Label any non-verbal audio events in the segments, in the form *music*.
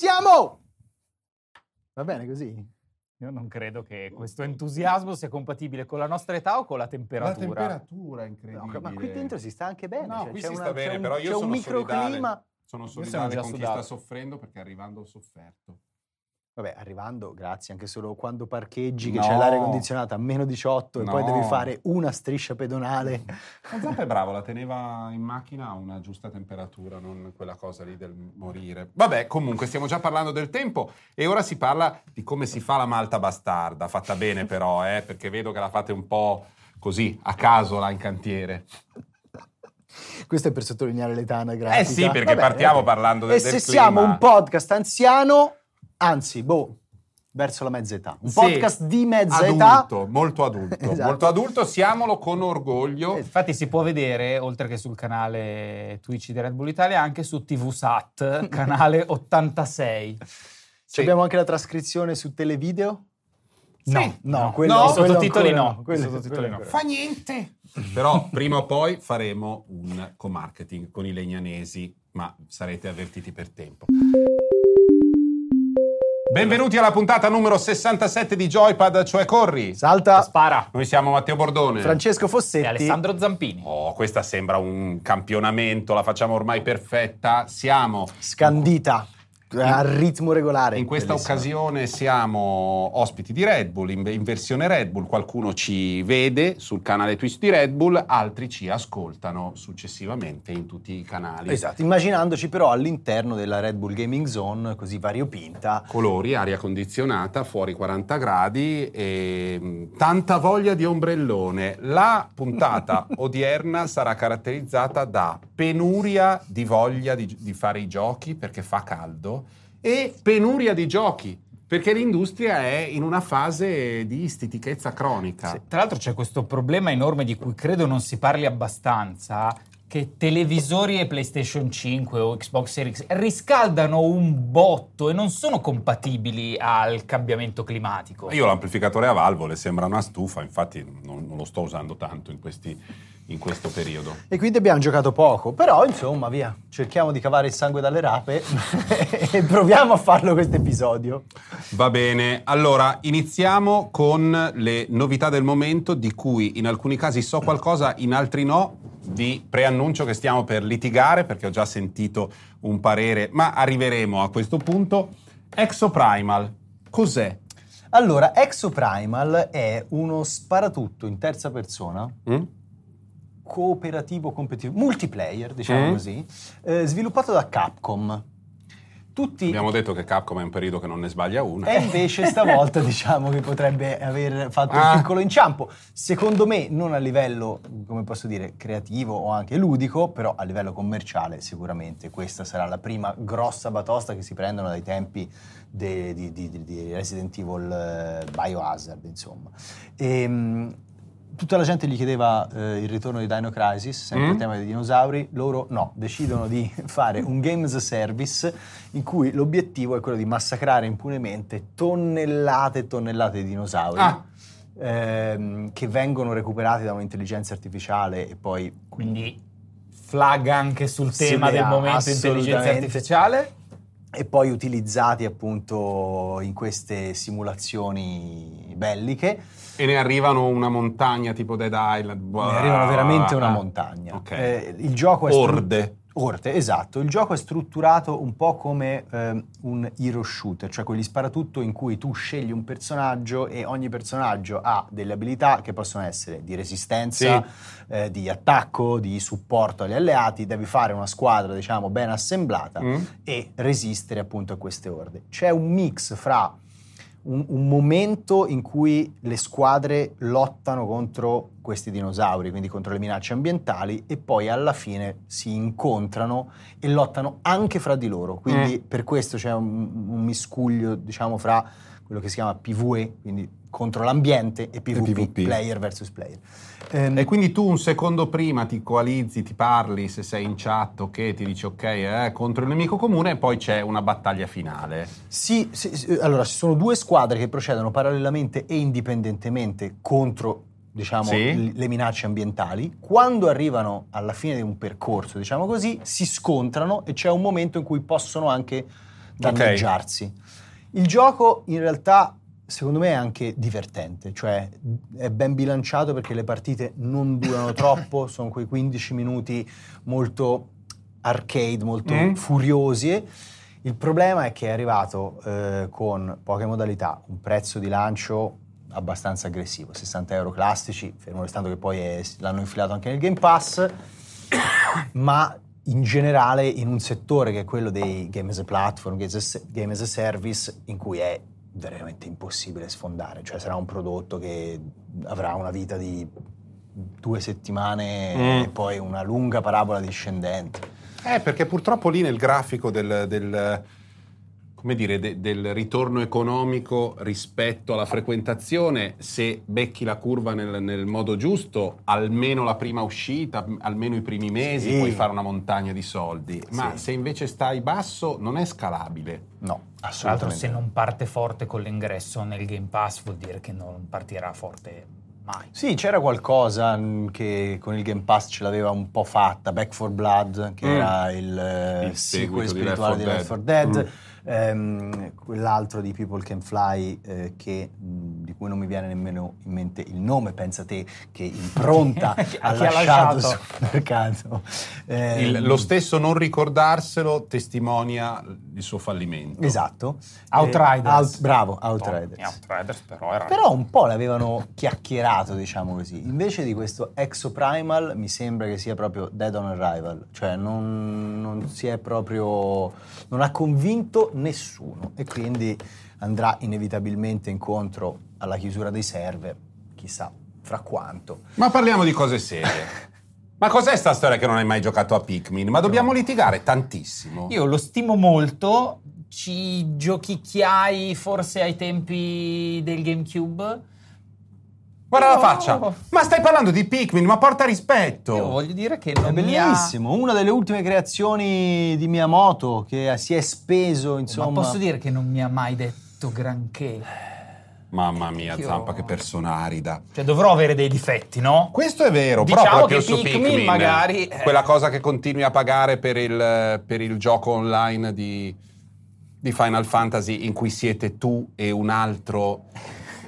siamo! Va bene così? Io non credo che questo entusiasmo sia compatibile con la nostra età o con la La temperatura. temperatura è No, incredibile. ma qui dentro si sta anche bene. No, cioè, qui c'è si una- sta bene, un- però io sono microclima. solidale. Sono solidale con chi sta soffrendo perché arrivando ho sofferto. Vabbè, arrivando, grazie, anche solo quando parcheggi che No. c'è l'aria condizionata a meno 18 e poi No. devi fare una striscia pedonale. La Zampa è bravo, la teneva in macchina a una giusta temperatura, non quella cosa lì del morire. Vabbè, comunque stiamo già parlando del tempo e ora si parla di come si fa la malta bastarda, fatta bene però, eh, perché vedo che la fate un po' così, a caso là in cantiere. Questo è per sottolineare l'età anagrafica. Eh sì, perché partiamo parlando del- E se del siamo clima. un podcast anziano, anzi, boh, verso la mezza età. Un Sì. podcast di mezza età. Adulto, molto adulto, *laughs* Esatto. molto adulto, siamolo con orgoglio. Infatti si può vedere, oltre che sul canale Twitch di Red Bull Italia, anche su TVSAT, *laughs* canale 86. Sì. Abbiamo anche la trascrizione su televideo? No, no, no, quello, no, quello sottotitoli ancora no, quello- sottotitoli quello no. Fa niente. Però prima o poi faremo un co-marketing con i legnanesi, ma sarete avvertiti per tempo. Benvenuti alla puntata numero 67 di Joypad, cioè Corri. Salta Spara. Noi siamo Matteo Bordone. Francesco E Fossetti. Alessandro Zampini. Oh, questa sembra un campionamento, la facciamo ormai perfetta. Siamo Scandita a ritmo regolare. In questa Bellissimo. occasione siamo ospiti di Red Bull, in, in versione Red Bull. Qualcuno ci vede sul canale Twitch di Red Bull, altri ci ascoltano successivamente in tutti i canali. Esatto, immaginandoci però all'interno della Red Bull Gaming Zone così variopinta. Colori, aria condizionata, fuori 40 gradi e mh, tanta voglia di ombrellone. La puntata *laughs* odierna sarà caratterizzata da penuria di voglia di, di fare i giochi perché fa caldo e penuria di giochi perché l'industria è in una fase di stitichezza cronica. Tra l'altro c'è questo problema enorme di cui credo non si parli abbastanza, che televisori e PlayStation 5 o Xbox Series X riscaldano un botto e non sono compatibili al cambiamento climatico. Io l'amplificatore a valvole, sembra una stufa, infatti non, non lo sto usando tanto in, questi- in questo periodo. E quindi abbiamo giocato poco, però insomma via, cerchiamo di cavare il sangue dalle rape *laughs* e proviamo a farlo questo episodio. Va bene, allora iniziamo con le novità del momento di cui in alcuni casi so qualcosa, in altri no. Vi preannuncio che stiamo per litigare perché ho già sentito un parere, ma arriveremo a questo punto. Exoprimal, cos'è? Allora, Exoprimal è uno sparatutto in terza persona, Mm? Cooperativo, competitivo, multiplayer, diciamo Mm. così, eh, sviluppato da Capcom. Tutti Abbiamo detto che Capcom è un periodo che non ne sbaglia una. E invece stavolta *laughs* diciamo che potrebbe aver fatto Ah. un piccolo inciampo. Secondo me non a livello, come posso dire, creativo o anche ludico, però a livello commerciale sicuramente questa sarà la prima grossa batosta che si prendono dai tempi di, di- di- di Resident Evil eh, Biohazard, insomma. Ehm, tutta la gente gli chiedeva eh, il ritorno di Dino Crisis, sempre Mm. il tema dei dinosauri, loro no, decidono di *laughs* fare un games service in cui l'obiettivo è quello di massacrare impunemente tonnellate e tonnellate di dinosauri. Ah. ehm, che vengono recuperati da un'intelligenza artificiale e poi Quindi flag anche sul tema del momento intelligenza artificiale. e poi utilizzati appunto in queste simulazioni belliche. E ne arrivano una montagna tipo Dead Island. Ne arrivano veramente una montagna. Ok. Eh, il gioco è stru- Orde. Orte, esatto. Il gioco è strutturato un po' come ehm, un hero shooter, cioè quegli sparatutto in cui tu scegli un personaggio e ogni personaggio ha delle abilità che possono essere di resistenza, eh, di attacco, di supporto agli alleati. Devi fare una squadra, diciamo, ben assemblata Mm? e resistere appunto a queste orde. C'è un mix fra un, un momento in cui le squadre lottano contro questi dinosauri, quindi contro le minacce ambientali, e poi alla fine si incontrano e lottano anche fra di loro. Quindi Mm. per questo c'è un, un miscuglio, diciamo, fra quello che si chiama PvE, quindi contro l'ambiente, e PvP, PvP. player versus player. Ehm, E quindi tu un secondo prima ti coalizzi, ti parli, se sei in chat, ok, ti dici ok, eh, contro il nemico comune e poi c'è una battaglia finale. Sì, sì, sì, allora ci sono due squadre che procedono parallelamente e indipendentemente contro diciamo, Sì. le minacce ambientali. Quando arrivano alla fine di un percorso, diciamo così, si scontrano e c'è un momento in cui possono anche danneggiarsi. Il gioco in realtà secondo me è anche divertente, cioè è ben bilanciato perché le partite non durano *laughs* troppo, sono quei 15 minuti molto arcade, molto Mm. furiosi. Il problema è che è arrivato eh, con poche modalità, un prezzo di lancio abbastanza aggressivo, 60 euro classici, fermo restando che poi è- l'hanno infilato anche nel Game Pass, *coughs* ma in generale in un settore che è quello dei game as a platform, game as a, service, in cui è veramente impossibile sfondare, cioè sarà un prodotto che avrà una vita di due settimane Mm. e poi una lunga parabola discendente. Eh, perché purtroppo lì nel grafico del, del- come dire, de- del ritorno economico rispetto alla frequentazione, se becchi la curva nel, nel modo giusto, almeno la prima uscita, almeno i primi mesi, Sì. puoi fare una montagna di soldi. Ma Sì. se invece stai basso, non è scalabile. No, Tra l'altro, assolutamente. se non parte forte con l'ingresso nel Game Pass, vuol dire che non partirà forte mai. Sì, c'era qualcosa mh, che con il Game Pass ce l'aveva un po' fatta, Back for Blood, che Mm. era il, eh, Il sequel seguito di spirituale di Left Left 4 4 Dead, Dead. Ehm, quell'altro di People Can Fly eh, che, mh, di cui non mi viene nemmeno in mente il nome, pensa te, che impronta *laughs* Chi ha lasciato lasciato? sul mercato. Ehm, Il- lo stesso non ricordarselo testimonia il suo fallimento. Esatto. Outriders. Eh, Out- bravo, Outriders. Outriders però era... Però un po' l'avevano chiacchierato, diciamo così. Invece di questo Exoprimal mi sembra che sia proprio dead on arrival, cioè non, non si è proprio... non ha convinto nessuno e quindi andrà inevitabilmente incontro alla chiusura dei server, chissà fra quanto. Ma parliamo di cose serie. *laughs* Ma cos'è sta storia che non hai mai giocato a Pikmin? Ma dobbiamo litigare tantissimo. Io lo stimo molto, ci giochicchiai forse ai tempi del GameCube. Guarda la Io- faccia. Ma stai parlando di Pikmin, ma porta rispetto. Io voglio dire che È non mi ha... bellissimo, una delle ultime creazioni di Miyamoto che si è speso, insomma... Ma posso dire che non mi ha mai detto granché. Mamma mia, Io- Zampa, che persona arida. Cioè dovrò avere dei difetti, no? Questo è vero, Diciamo però proprio che su Pikmin Pikmin, magari, eh. quella cosa che continui a pagare per il, per il gioco online di, di Final Fantasy in cui siete tu e un altro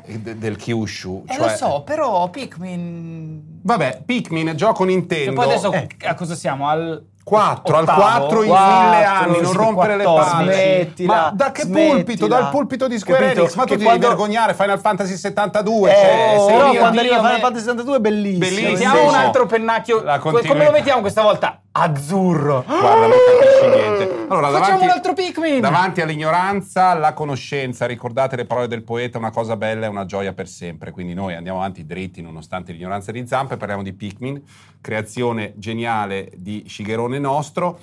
de- del Kyushu. Eh cioè- lo so, però Pikmin... Vabbè, Pikmin, gioco E Nintendo. poi adesso Eh. a cosa siamo? Al 4 al ottavo? 4 in mille anni, non rompere le 14. palle. Smettila, ma da che smettila. pulpito? Dal pulpito di Square Capito? Enix? Ma tu Che ti quando- devi vergognare Final Fantasy 72. Eh, cioè, sei però quando arriva Final Fantasy 72 è bellissimo. Bellissimo. Mettiamo un altro pennacchio. Come lo mettiamo questa volta? Azzurro. Guarda, non capisci niente. Allora, Facciamo davanti, un altro Pikmin. davanti all'ignoranza, la conoscenza. Ricordate le parole del poeta: una cosa bella è una gioia per sempre. Quindi noi andiamo avanti dritti nonostante l'ignoranza di Zampa e parliamo di Pikmin, creazione geniale di Shigerone nostro,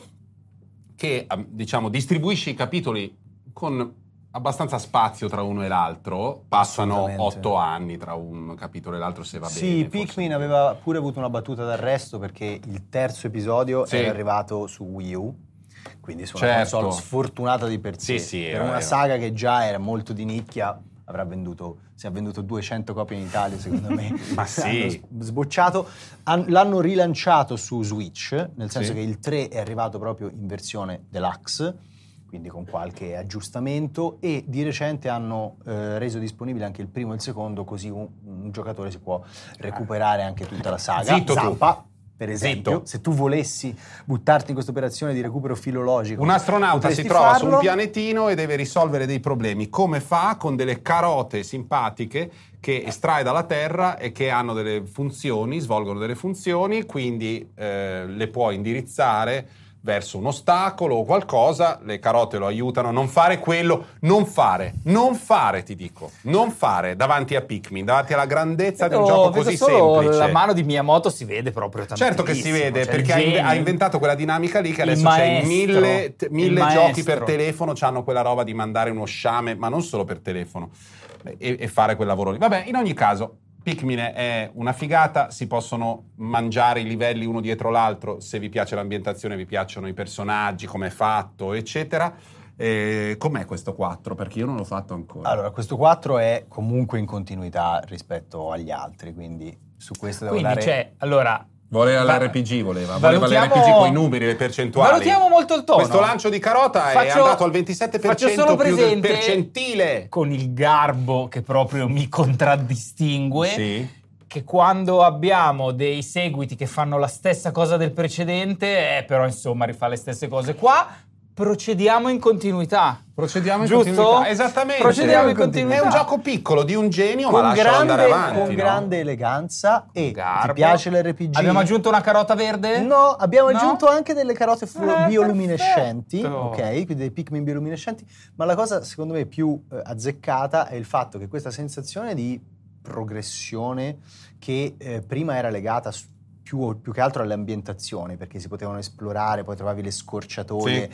che ehm, diciamo distribuisce i capitoli con abbastanza spazio tra uno e l'altro. Passano otto anni tra un capitolo e l'altro, se va Sì, bene. forse Pikmin aveva pure avuto una battuta d'arresto perché il terzo episodio Sì. era arrivato su Wii U, quindi su una Certo. console sfortunata di per sé. Sì, sì, per era- una era. saga che già era molto di nicchia, avrà venduto, se ha venduto 200 copie in Italia, secondo me. *laughs* Ma *laughs* sì. Hanno s- sbocciato. Han- l'hanno rilanciato su Switch, nel senso Sì. che il 3 è arrivato proprio in versione deluxe quindi con qualche aggiustamento e di recente hanno eh, reso disponibile anche il primo e il secondo così un, un giocatore si può recuperare anche tutta la saga. Zitto tu. Zampa, per esempio, Zitto. se tu volessi buttarti in questa operazione di recupero filologico. Un astronauta si trova su farlo. un pianetino e deve risolvere dei problemi. Come fa? Con delle carote simpatiche che estrae dalla Terra e che hanno delle funzioni, svolgono delle funzioni, quindi eh, le può indirizzare verso un ostacolo o qualcosa, le carote lo aiutano a non fare quello, non fare, non fare ti dico, non fare davanti a Pikmin, davanti alla grandezza di un gioco così semplice. La mano di Miyamoto si vede proprio tantissimo. Certo che si vede, cioè, perché genio. ha inventato quella dinamica lì che adesso c'è mille, t- il mille giochi per telefono, hanno quella roba di mandare uno sciame, ma non solo per telefono, e, e fare quel lavoro lì. Vabbè, in ogni caso, Pikmin è una figata, si possono mangiare i livelli uno dietro l'altro, se vi piace l'ambientazione, vi piacciono i personaggi, come è fatto, eccetera. E com'è questo 4? Perché io non l'ho fatto ancora. Allora, questo 4 è comunque in continuità rispetto agli altri, quindi su questo devo Quindi dare... c'è, allora, Voleva Va- l'RPG, voleva. Voleva l'RPG con i numeri, le percentuali. Valutiamo molto il tono. Questo lancio di carota è Faccio- andato al 27% faccio solo presente- percentile. Con il garbo che proprio mi contraddistingue. Sì. Che quando abbiamo dei seguiti che fanno la stessa cosa del precedente, eh, però insomma rifà le stesse cose qua, procediamo in continuità. Procediamo in Giusto? continuità. Esattamente. Procediamo in È continuità. un gioco piccolo di un genio, ma con lascialo andare grande, avanti. con no? grande eleganza e Garbo. ti piace l'RPG? Abbiamo aggiunto una carota verde? No, abbiamo No? aggiunto anche delle carote Eh, bioluminescenti, perfetto. ok, quindi dei Pikmin bioluminescenti, ma la cosa secondo me più eh, azzeccata è il fatto che questa sensazione di progressione che eh, prima era legata s- più, più che altro alle ambientazioni, perché si potevano esplorare, poi trovavi le scorciatoie,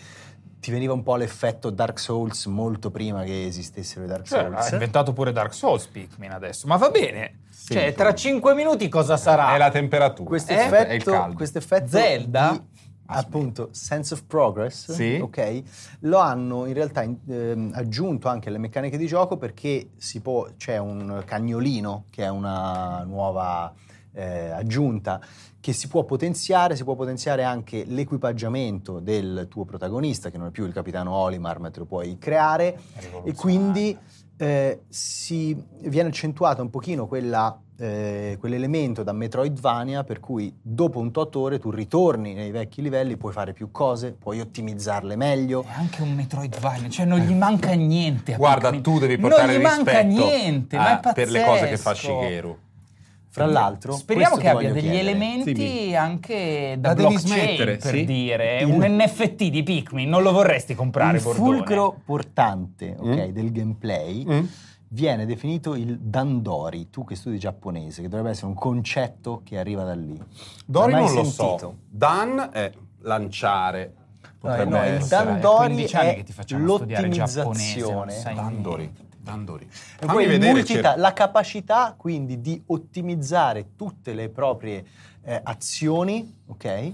ti veniva un po' l'effetto Dark Souls molto prima che esistessero i Dark Cioè, Souls. ha inventato pure Dark Souls Pikmin adesso, ma va bene. Sì. cioè, tra 5 minuti cosa sarà? È la temperatura. Questo Eh? È il effetto, caldo. questo effetto Zelda? di, appunto sense of progress, Sì. ok? Lo hanno in realtà ehm, aggiunto anche alle meccaniche di gioco perché si può, c'è un cagnolino che è una nuova eh, aggiunta che si può potenziare, si può potenziare anche l'equipaggiamento del tuo protagonista, che non è più il capitano Olimar, ma te lo puoi creare e quindi eh, si viene accentuata un pochino quella, eh, quell'elemento da Metroidvania per cui dopo un tot ore tu ritorni nei vecchi livelli, puoi fare più cose, puoi ottimizzarle meglio. È anche un Metroidvania, cioè non gli manca niente. a Guarda, tu devi portare Non gli manca rispetto niente, a- ma è pazzesco. per le cose che fa Shigeru. Fra l'altro, speriamo che abbia degli chiedere. elementi Sì. anche da La blockchain, per sì. dire, Il- un NFT di Pikmin, non lo vorresti comprare Il Bordone? fulcro portante ok, Mm. del gameplay Mm? viene definito il Dandori, tu che studi giapponese, che dovrebbe essere un concetto che arriva da lì. Dori non mai lo so. Dan è lanciare. Potrebbe no, il. Dandori 15 anni è che ti facciamo studiare giapponese, non l'ottimizzazione. Dandori. Dandori. Fammi vedere, multita- la capacità quindi di ottimizzare tutte le proprie eh, azioni, ok?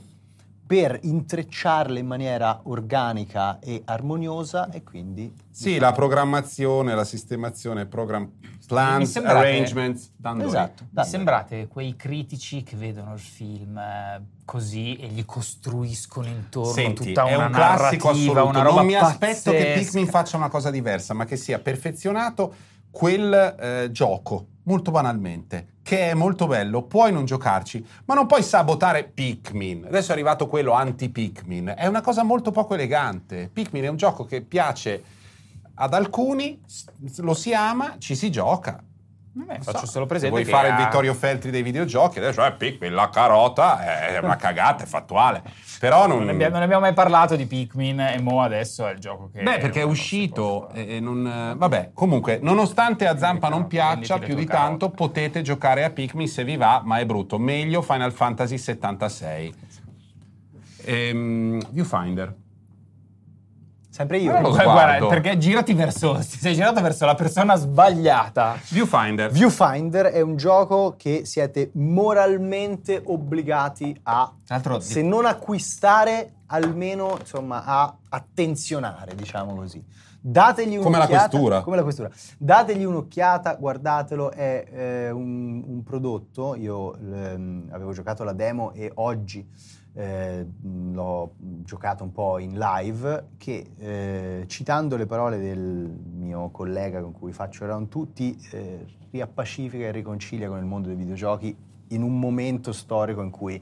Per intrecciarle in maniera organica e armoniosa e quindi Sì, la programmazione, la sistemazione, program plans, sembrate- arrangements. Dandori. Esatto. Mi Dandori. sembrate quei critici che vedono il film eh, così e gli costruiscono intorno Senti, tutta è una un classico narrativa, assoluto. una roba non mi aspetto che pazzesca. Pikmin faccia una cosa diversa, ma che sia perfezionato quel eh, gioco, molto banalmente, che è molto bello, puoi non giocarci, ma non puoi sabotare Pikmin. Adesso è arrivato quello anti-Pikmin, è una cosa molto poco elegante. Pikmin è un gioco che piace ad alcuni, lo si ama, ci si gioca. Vabbè, faccio so, solo se presente vuoi che fare il ha- Vittorio Feltri dei videogiochi, adesso è Pikmin, la carota è una cagata, è fattuale. Però non... Non ne, abbiamo, non abbiamo mai parlato di Pikmin e mo adesso è il gioco che... Beh, perché è uscito e non... Vabbè, comunque, nonostante a Zampa non piaccia più di tanto, carote. potete giocare a Pikmin se vi va, ma è brutto. Meglio Final Fantasy 76. Ehm, Viewfinder. Sempre io. Eh, lo Guarda, perché girati verso... ti *laughs* sei girato verso la persona sbagliata. Viewfinder. Viewfinder è un gioco che siete moralmente obbligati a, Tra l'altro, se non acquistare, almeno insomma a attenzionare, diciamo così. Dategli Come la un'occhiata. questura. Come la questura. Dategli un'occhiata, guardatelo, è eh, un, un prodotto. Io ehm, avevo giocato la demo e oggi eh, l'ho giocato un po' in live che eh, citando le parole del mio collega con cui faccio round tutti eh, riappacifica e riconcilia con il mondo dei videogiochi in un momento storico in cui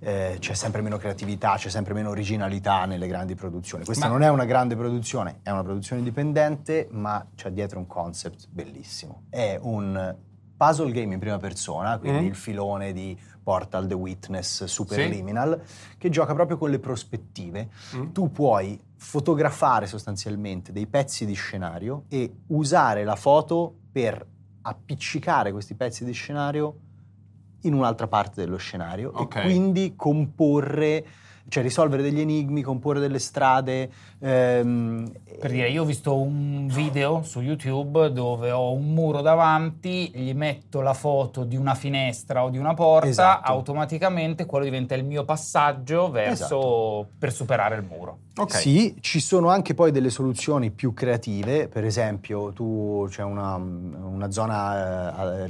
eh, c'è sempre meno creatività, c'è sempre meno originalità nelle grandi produzioni. Questa Ma- non è una grande produzione, è una produzione indipendente, ma c'è dietro un concept bellissimo. È un puzzle game in prima persona, quindi Mm. il filone di Portal, The Witness, Super Sì. Che gioca proprio con le prospettive. Mm. Tu puoi fotografare sostanzialmente dei pezzi di scenario e usare la foto per appiccicare questi pezzi di scenario in un'altra parte dello scenario Ok. e quindi comporre, cioè risolvere degli enigmi, comporre delle strade. ehm, Per dire, io ho visto un video su YouTube dove ho un muro davanti, gli metto la foto di una finestra o di una porta, Esatto. automaticamente quello diventa il mio passaggio verso Esatto. per superare il muro. Ok. Sì, ci sono anche poi delle soluzioni più creative, per esempio tu c'è una, una zona eh,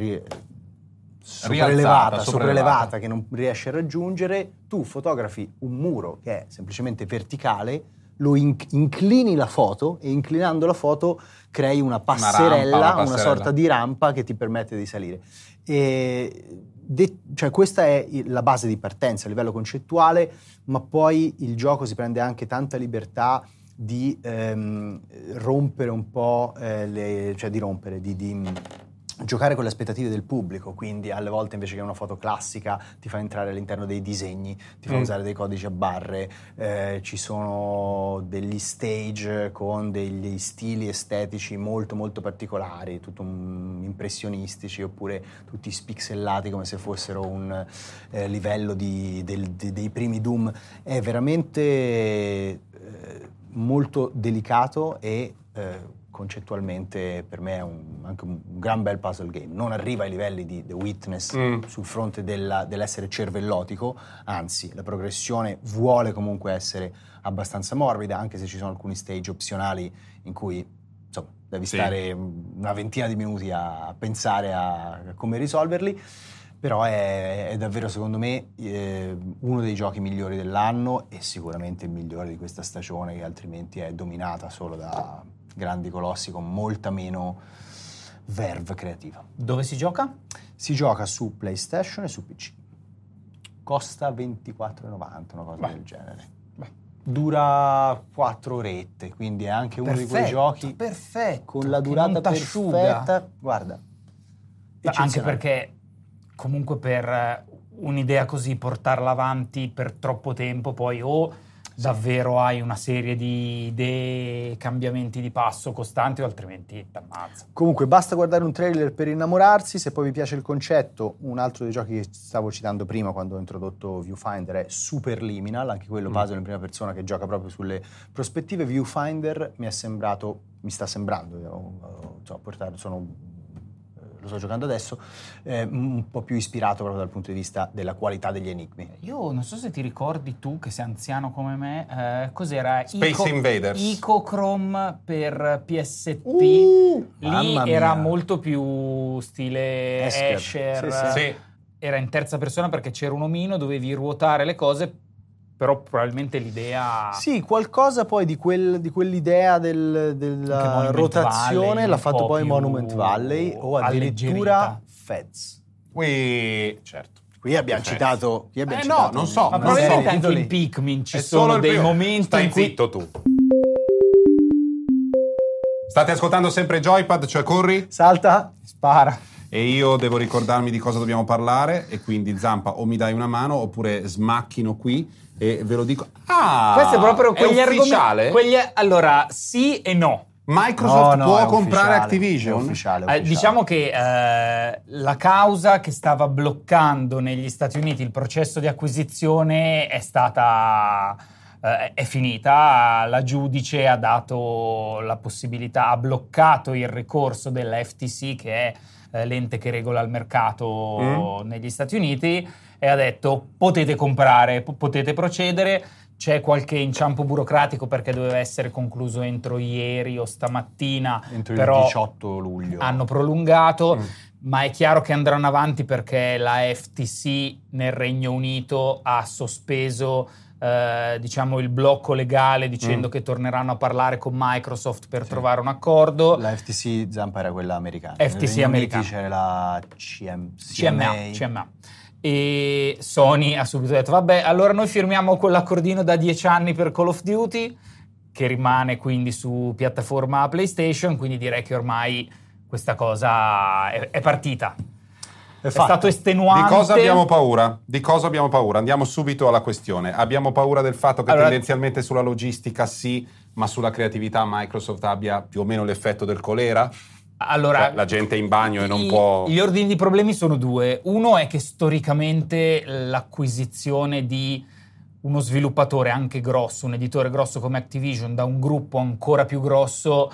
sopraelevata, sopraelevata. che non riesci a raggiungere, tu fotografi un muro che è semplicemente verticale, lo inc- inclini la foto e inclinando la foto crei una passerella, una una, passerella. sorta di rampa che ti permette di salire. De- cioè questa è la base di partenza a livello concettuale, ma poi il gioco si prende anche tanta libertà di ehm, rompere un po', eh, le, cioè di rompere, di, di, giocare con le aspettative del pubblico, quindi alle volte invece che una foto classica ti fa entrare all'interno dei disegni, ti fa Mm. usare dei codici a barre, eh, ci sono degli stage con degli stili estetici molto molto particolari, tutto un- impressionistici oppure tutti spixellati come se fossero un eh, livello di- del- di- dei primi Doom. È veramente eh, molto delicato e eh, concettualmente per me è un- anche un, gran bel puzzle game. Non arriva ai livelli di The Witness Mm. sul fronte della- dell'essere cervellotico, anzi la progressione vuole comunque essere abbastanza morbida, anche se ci sono alcuni stage opzionali in cui insomma, devi Sì. stare una ventina di minuti a pensare a, a come risolverli. Però è, è davvero, secondo me, eh, uno dei giochi migliori dell'anno e sicuramente il migliore di questa stagione che altrimenti è dominata solo da grandi colossi con molta meno verve creativa. Dove si gioca? Si gioca su PlayStation e su PC. Costa 24,90, una cosa Beh. del genere. Dura 4 orette, quindi è anche uno di quei Perfetto, giochi perfetto, con la durata perfetta. Guarda, Anche perché comunque per un'idea così portarla avanti per troppo tempo poi o davvero hai una serie di idee, cambiamenti di passo costanti o altrimenti t'ammazza. Comunque basta guardare un trailer per innamorarsi, se poi vi piace il concetto, un altro dei giochi che stavo citando prima quando ho introdotto Viewfinder è Superliminal, anche quello Mm. puzzle in prima persona che gioca proprio sulle prospettive. Viewfinder mi è sembrato, mi sta sembrando, io, so, portato- sono- eh, lo sto giocando adesso, eh, un po' più ispirato proprio dal punto di vista della qualità degli enigmi. Io non so se ti ricordi tu che sei anziano come me, eh, cos'era? Space Ico- Invaders. Icochrome per PSP. Uh, Lì mamma era mia. molto più stile. Escher. Sì, sì. Sì. Era in terza persona perché c'era un omino, dovevi ruotare le cose, però probabilmente l'idea... Sì, qualcosa poi di, quel- di quell'idea del- della rotazione Valley, l'ha fatto po' poi Monument Valley o addirittura. Feds. Qui, certo. Qui abbiamo Feds. citato. Qui abbiamo Eh no, citato non un- so, Ma non probabilmente so. anche in. Pikmin ci È sono dei primo- momenti Stai in cui... zitto tu. State ascoltando sempre Joypad, cioè corri? Salta. Spara. E io devo ricordarmi di cosa dobbiamo parlare e quindi Zampa o mi dai una mano oppure smacchino qui e ve lo dico. Ah! Questo è proprio quegli ufficiale? argomenti... quegli- Allora, sì e no. Microsoft No, no, può comprare ufficiale, Activision? ufficiale, Eh, ufficiale. diciamo che eh, la causa che stava bloccando negli Stati Uniti il processo di acquisizione è stata eh, è finita. La giudice ha dato la possibilità, ha bloccato il ricorso della FTC, che è eh, l'ente che regola il mercato negli Stati Uniti, e ha detto potete comprare, po- potete procedere. C'è qualche inciampo burocratico perché doveva essere concluso entro ieri o stamattina, Entro il 18 luglio. hanno prolungato, Mm. ma è chiaro che andranno avanti perché la FTC nel Regno Unito ha sospeso eh, diciamo il blocco legale dicendo Mm. che torneranno a parlare con Microsoft per Sì. trovare un accordo. La FTC Zampa era quella americana. FTC americana. C'era la CM, CMA, CMA. E Sony ha subito detto: Vabbè, allora noi firmiamo quell'accordino da 10 anni per Call of Duty, che rimane quindi su piattaforma PlayStation. Quindi direi che ormai questa cosa è, è partita. È, È stato Di estenuante. cosa abbiamo paura? Di cosa abbiamo paura? Andiamo subito alla questione. Abbiamo paura del fatto che Allora- tendenzialmente sulla logistica sì, ma sulla creatività Microsoft abbia più o meno l'effetto del colera? Allora, Cioè, la gente è in bagno e non i- può... Gli ordini di problemi sono due. Uno è che storicamente l'acquisizione di uno sviluppatore anche grosso, un editore grosso come Activision, da un gruppo ancora più grosso,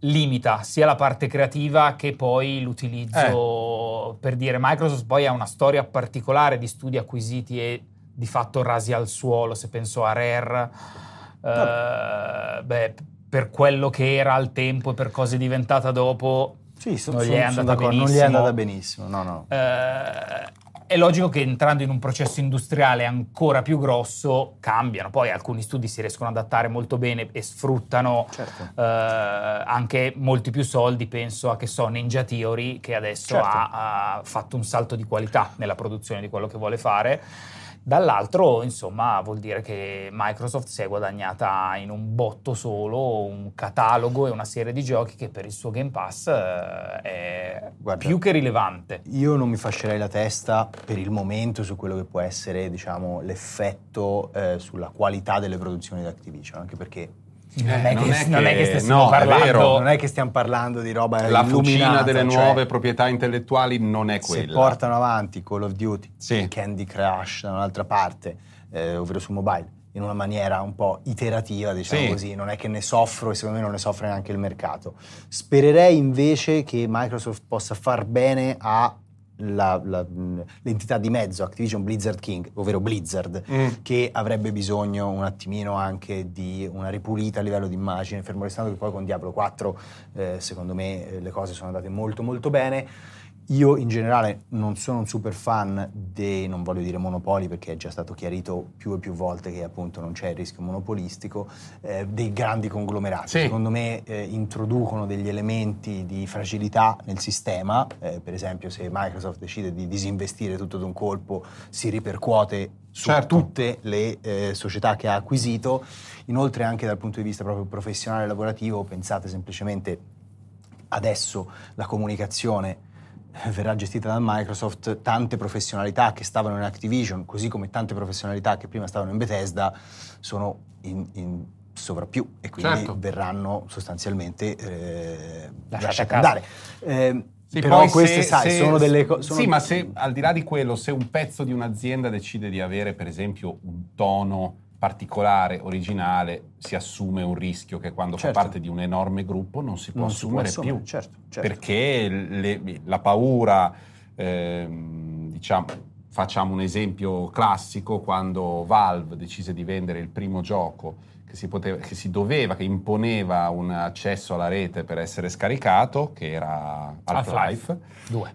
limita sia la parte creativa che poi l'utilizzo. Per dire, Microsoft poi ha una storia particolare di studi acquisiti e di fatto rasi al suolo. Se penso a Rare, eh, beh, per quello che era al tempo e per cosa è diventata dopo. Sì, so- non, gli sono- è sono non gli è andata benissimo. No, no. Eh, è logico che entrando in un processo industriale ancora più grosso cambiano, poi alcuni studi si riescono ad adattare molto bene e sfruttano Certo. eh, anche molti più soldi, penso a che so Ninja Theory che adesso Certo. ha, ha fatto un salto di qualità nella produzione di quello che vuole fare. Dall'altro, insomma, vuol dire che Microsoft si è guadagnata in un botto solo un catalogo e una serie di giochi che per il suo Game Pass eh, è Guarda. più che rilevante. Io non mi fascerei la testa per il momento su quello che può essere diciamo, l'effetto eh, sulla qualità delle produzioni di Activision, anche perché Non, Eh, è, non che, è non è che- no, è parlando. non è che stiamo parlando di roba La fucina delle cioè, nuove proprietà intellettuali non è se quella. portano avanti Call of Duty, Sì. Candy Crush da un'altra parte, eh, ovvero su mobile, in una maniera un po' iterativa, diciamo Sì. così, non è che ne soffro e secondo me non ne soffre neanche il mercato. Spererei invece che Microsoft possa far bene a la- la- mh, l'entità di mezzo Activision Blizzard King, ovvero Blizzard, Mm. che avrebbe bisogno un attimino anche di una ripulita a livello di immagine, fermo restando che poi con Diablo 4 eh, secondo me eh, le cose sono andate molto molto bene. Io in generale non sono un super fan dei, non voglio dire monopoli perché è già stato chiarito più e più volte che appunto non c'è il rischio monopolistico, eh, dei grandi conglomerati. Sì. Secondo me eh, introducono degli elementi di fragilità nel sistema, eh, per esempio se Microsoft decide di disinvestire tutto d'un colpo si ripercuote su Certo. tutte le eh, società che ha acquisito, inoltre anche dal punto di vista proprio professionale e lavorativo, pensate semplicemente adesso la comunicazione *laughs* verrà gestita da Microsoft, tante professionalità che stavano in Activision, così come tante professionalità che prima stavano in Bethesda, sono in, in sovrappiù e quindi Certo. verranno sostanzialmente eh, Lasciate andare. Eh, Sì, però queste, se- sai, se- sono delle cose... Sì, ma se al di là di quello, se un pezzo di un'azienda decide di avere, per esempio, un tono particolare, originale, si assume un rischio che quando Certo. fa parte di un enorme gruppo non si può non si può assumere assumere, più. certo, certo. Perché le- la paura, ehm, diciamo, facciamo un esempio classico, quando Valve decise di vendere il primo gioco che si, poteva- che si doveva, che imponeva un accesso alla rete per essere scaricato, che era Half-Life. Due.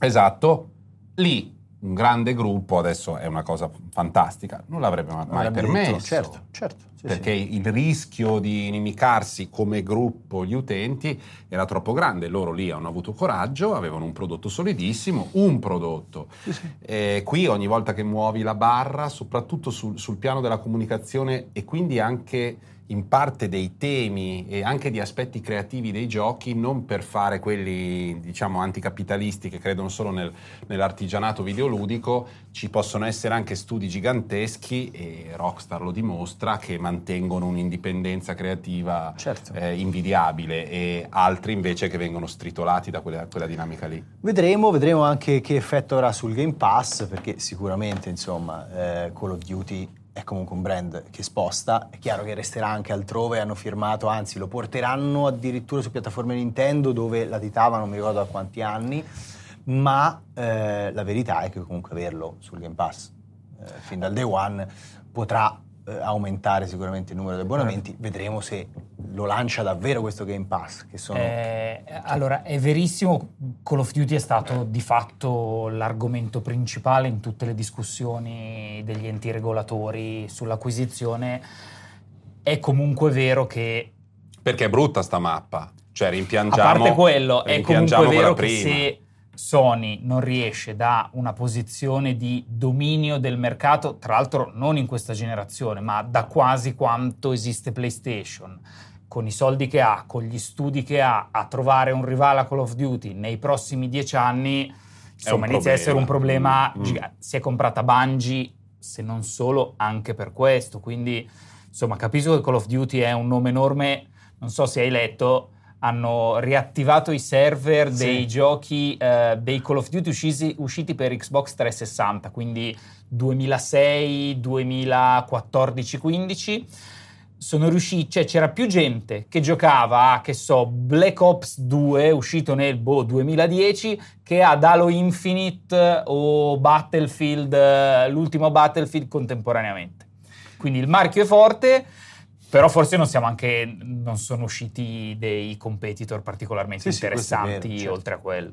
Esatto, lì un grande gruppo, adesso è una cosa fantastica, non l'avrebbe mai detto, permesso. Certo, certo. sì, perché sì. il rischio di inimicarsi come gruppo gli utenti era troppo grande. Loro lì hanno avuto coraggio, avevano un prodotto solidissimo, un prodotto. Sì, sì. E qui ogni volta che muovi la barra, soprattutto sul, sul piano della comunicazione e quindi anche in parte dei temi e anche di aspetti creativi dei giochi, non per fare quelli diciamo anticapitalisti che credono solo nel- nell'artigianato videoludico, ci possono essere anche studi giganteschi e Rockstar lo dimostra che mantengono un'indipendenza creativa Certo. eh, invidiabile e altri invece che vengono stritolati da quella, quella dinamica lì. Vedremo, vedremo anche che effetto avrà sul Game Pass, perché sicuramente insomma eh, Call of Duty è comunque un brand che sposta, è chiaro che resterà anche altrove, hanno firmato, anzi lo porteranno addirittura su piattaforme Nintendo dove latitavano, non mi ricordo da quanti anni, ma eh, la verità è che comunque averlo sul Game Pass eh, fin dal day one potrà aumentare sicuramente il numero di abbonamenti, vedremo se lo lancia davvero questo Game Pass, che sono... Eh, allora, è verissimo, Call of Duty è stato di fatto l'argomento principale in tutte le discussioni degli enti regolatori sull'acquisizione. È comunque vero che, Perché è brutta sta mappa. Cioè, a rimpiangiamo. parte quello, è comunque vero che prima. se Sony non riesce da una posizione di dominio del mercato, tra l'altro non in questa generazione, ma da quasi quanto esiste PlayStation, con i soldi che ha, con gli studi che ha, a trovare un rivale a Call of Duty nei prossimi dieci anni, insomma, inizia a essere un problema mm. gigante. Si è comprata Bungie, se non solo, anche per questo. Quindi, insomma, capisco che Call of Duty è un nome enorme. Non so se hai letto, hanno riattivato i server Sì. dei giochi eh, dei Call of Duty uscisi- usciti per Xbox 360, quindi 2006, 2014, 15 sono riusciti, cioè c'era più gente che giocava a, che so, Black Ops 2, uscito nel boh, 2010, che ad Halo Infinite o Battlefield, l'ultimo Battlefield contemporaneamente. Quindi il marchio è forte, Però forse non siamo anche, non sono usciti dei competitor particolarmente Sì, sì, questo è vero, interessanti certo. oltre a quello.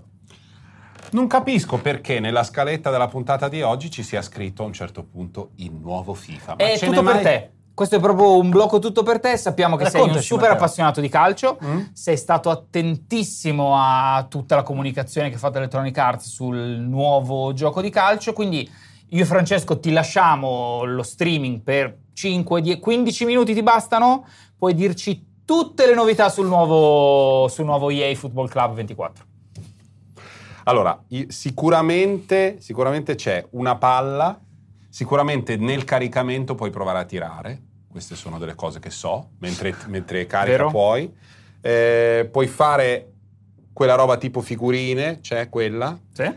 Non capisco perché nella scaletta della puntata di oggi ci sia scritto a un certo punto il nuovo FIFA. Ma È ce tutto per mai- te. Questo è proprio un blocco tutto per te. Sappiamo che sei un Raccontaci, super Matteo. appassionato di calcio. Mm? Sei stato attentissimo a tutta la comunicazione che ha fatto Electronic Arts sul nuovo gioco di calcio. Quindi io e Francesco ti lasciamo lo streaming per 5, 10, 15 minuti ti bastano. Puoi dirci tutte le novità sul nuovo, sul nuovo EA Football Club 24. Allora, sicuramente, sicuramente c'è una palla, sicuramente nel caricamento puoi provare a tirare, queste sono delle cose che so, mentre, mentre carica Vero. puoi. Eh, puoi fare quella roba tipo figurine, c'è quella, Sì?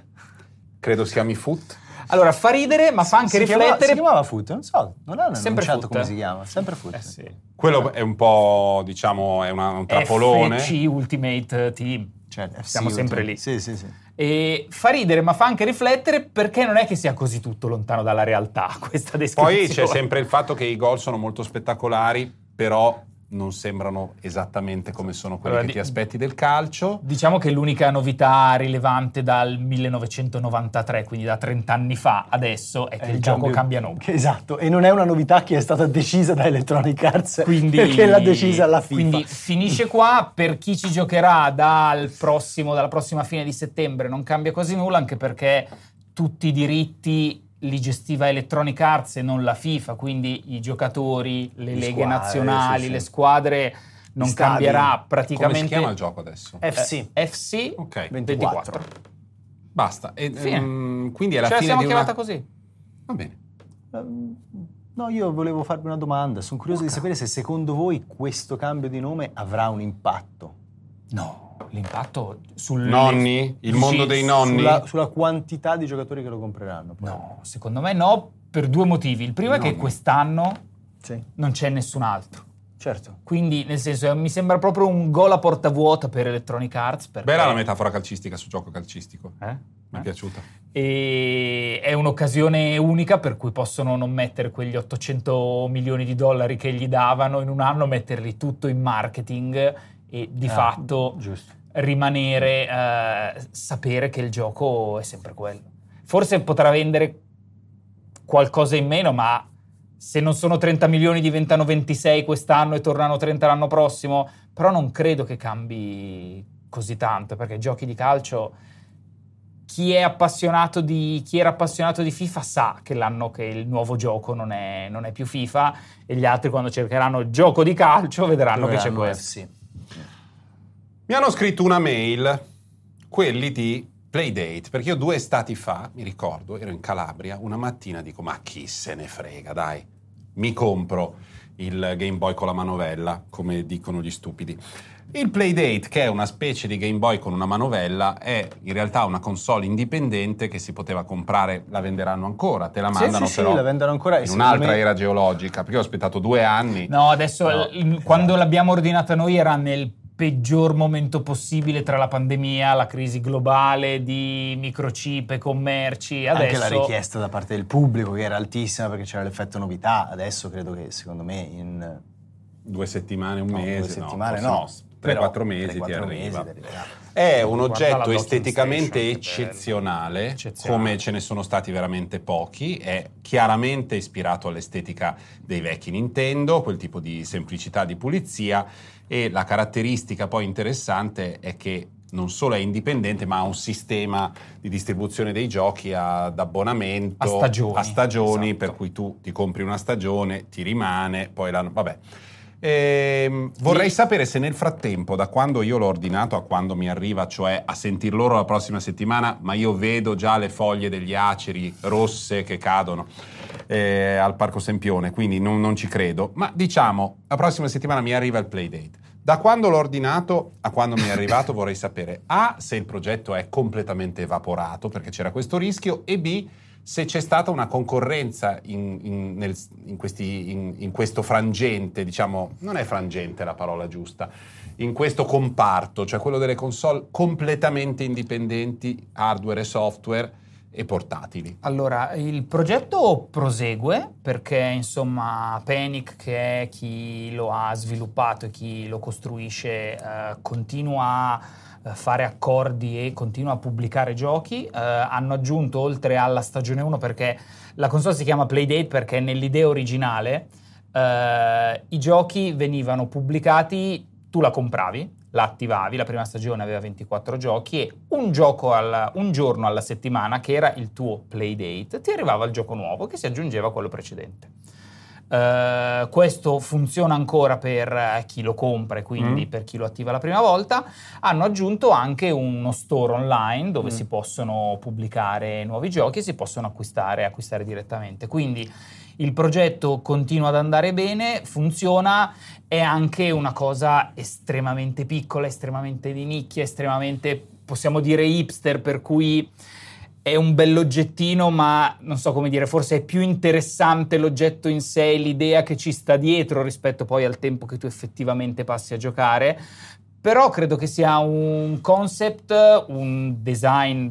credo si chiami foot. Allora, fa ridere, ma fa anche si chiamava, riflettere. si chiamava Foot? Non so, non hanno Sempre annunciato Foot. come si chiama. Sempre Foot. Eh sì. Quello è un po', diciamo, è una- un trappolone. FC Ultimate Team. Cioè, FC Siamo sempre Ultimate. lì. Sì, sì, sì. E fa ridere, ma fa anche riflettere perché non è che sia così tutto lontano dalla realtà *laughs* questa descrizione. Poi c'è sempre il fatto che i gol sono molto spettacolari, però non sembrano esattamente come sono quelli Allora, che ti aspetti del calcio. Diciamo che l'unica novità rilevante dal 1993, quindi da 30 anni fa adesso, è che È il, gioco cambio- cambia nome. che- Esatto, e non è una novità che è stata decisa da Electronic Arts, Quindi, *laughs* perché l'ha decisa la FIFA. Quindi finisce qua, per chi ci giocherà dal prossimo, dalla prossima fine di settembre non cambia quasi nulla, anche perché tutti i diritti li gestiva Electronic Arts e non la FIFA, quindi i giocatori, le Le leghe squadre, nazionali, sì, sì. le squadre, non stadi. cambierà Come praticamente... si chiama il gioco adesso? Eh, FC. FC Ok, 24. basta. E, Fine. mm, quindi è la Ce la fine siamo di una... chiamata così. Va bene. Ehm, No, io volevo farvi una domanda. Sono curioso di sapere se secondo voi questo cambio di nome avrà un impatto No, l'impatto sul... Nonni? Il mondo dei nonni? sulla, sulla quantità di giocatori che lo compreranno. poi. No, secondo me no, per due motivi. Il primo è che quest'anno Sì, non c'è nessun altro. certo. Quindi, nel senso, mi sembra proprio un gol a porta vuota per Electronic Arts. Perché Bella la metafora calcistica su gioco calcistico. Eh? Mi è Eh? piaciuta. E è un'occasione unica per cui possono non mettere quegli 800 milioni di dollari che gli davano in un anno, metterli tutto in marketing e di Ah, fatto Giusto. rimanere, eh, sapere che il gioco è sempre quello. Forse potrà vendere qualcosa in meno, ma se non sono 30 milioni diventano 26 quest'anno e tornano 30 l'anno prossimo, però non credo che cambi così tanto, perché giochi di calcio chi è appassionato di chi era appassionato di FIFA sa che l'anno che il nuovo gioco non è, non è più FIFA e gli altri quando cercheranno il gioco di calcio vedranno che c'è questo. FC. Mi hanno scritto una mail, quelli di Playdate, perché io due estati fa, mi ricordo, ero in Calabria, una mattina dico, ma chi se ne frega, dai, mi compro il Game Boy con la manovella, come dicono gli stupidi. Il Playdate, che è una specie di Game Boy con una manovella, è in realtà una console indipendente che si poteva comprare, la venderanno ancora, te la Sì, mandano sì, sì, però la vendono ancora in un'altra me- era geologica, perché ho aspettato due anni. No, adesso No, quando l'abbiamo ordinata noi era nel peggior momento possibile tra la pandemia, la crisi globale di microchip e commerci. Adesso Anche la richiesta da parte del pubblico che era altissima perché c'era l'effetto novità. Adesso credo che secondo me in Due settimane, un no, mese, due settimane no, no, forse tre, però quattro mesi tre, ti arriva. È un oggetto esteticamente eccezionale, Eccezionale. come ce ne sono stati veramente pochi. È chiaramente ispirato all'estetica dei vecchi Nintendo, quel tipo di semplicità, di pulizia. E la caratteristica poi interessante è che non solo è indipendente, ma ha un sistema di distribuzione dei giochi ad abbonamento, A stagioni. a stagioni, Esatto. per cui tu ti compri una stagione, ti rimane, poi l'anno... Vabbè. Ehm, vorrei Sì. sapere se nel frattempo, da quando io l'ho ordinato a quando mi arriva, cioè a sentir loro la prossima settimana, ma io vedo già le foglie degli aceri rosse che cadono eh, al Parco Sempione, quindi non, non ci credo. Ma diciamo, la prossima settimana mi arriva il Playdate. Da quando l'ho ordinato a quando mi è arrivato vorrei sapere A se il progetto è completamente evaporato perché c'era questo rischio e B se c'è stata una concorrenza in, in- nel- in questi- in- questo frangente, diciamo, non è frangente la parola giusta, in questo comparto, cioè quello delle console completamente indipendenti, hardware e software, e portatili. Allora, il progetto prosegue perché insomma Panic, che è chi lo ha sviluppato e chi lo costruisce, eh, continua a eh, fare accordi e continua a pubblicare giochi. Eh, hanno aggiunto oltre alla stagione 1 perché la console si chiama Playdate perché nell'idea originale eh, i giochi venivano pubblicati, tu la compravi, la attivavi, la prima stagione aveva 24 giochi e un, gioco alla, un giorno alla settimana, che era il tuo playdate, ti arrivava il gioco nuovo che si aggiungeva a quello precedente. Uh, questo funziona ancora per chi lo compra e quindi mm. per chi lo attiva la prima volta. Hanno aggiunto anche uno store online dove mm. si possono pubblicare nuovi giochi e si possono acquistare, acquistare direttamente. Quindi il progetto continua ad andare bene, funziona, è anche una cosa estremamente piccola, estremamente di nicchia, estremamente, possiamo dire, hipster, per cui è un bell'oggettino, ma non so come dire, forse è più interessante l'oggetto in sé, l'idea che ci sta dietro rispetto poi al tempo che tu effettivamente passi a giocare. Però credo che sia un concept, un design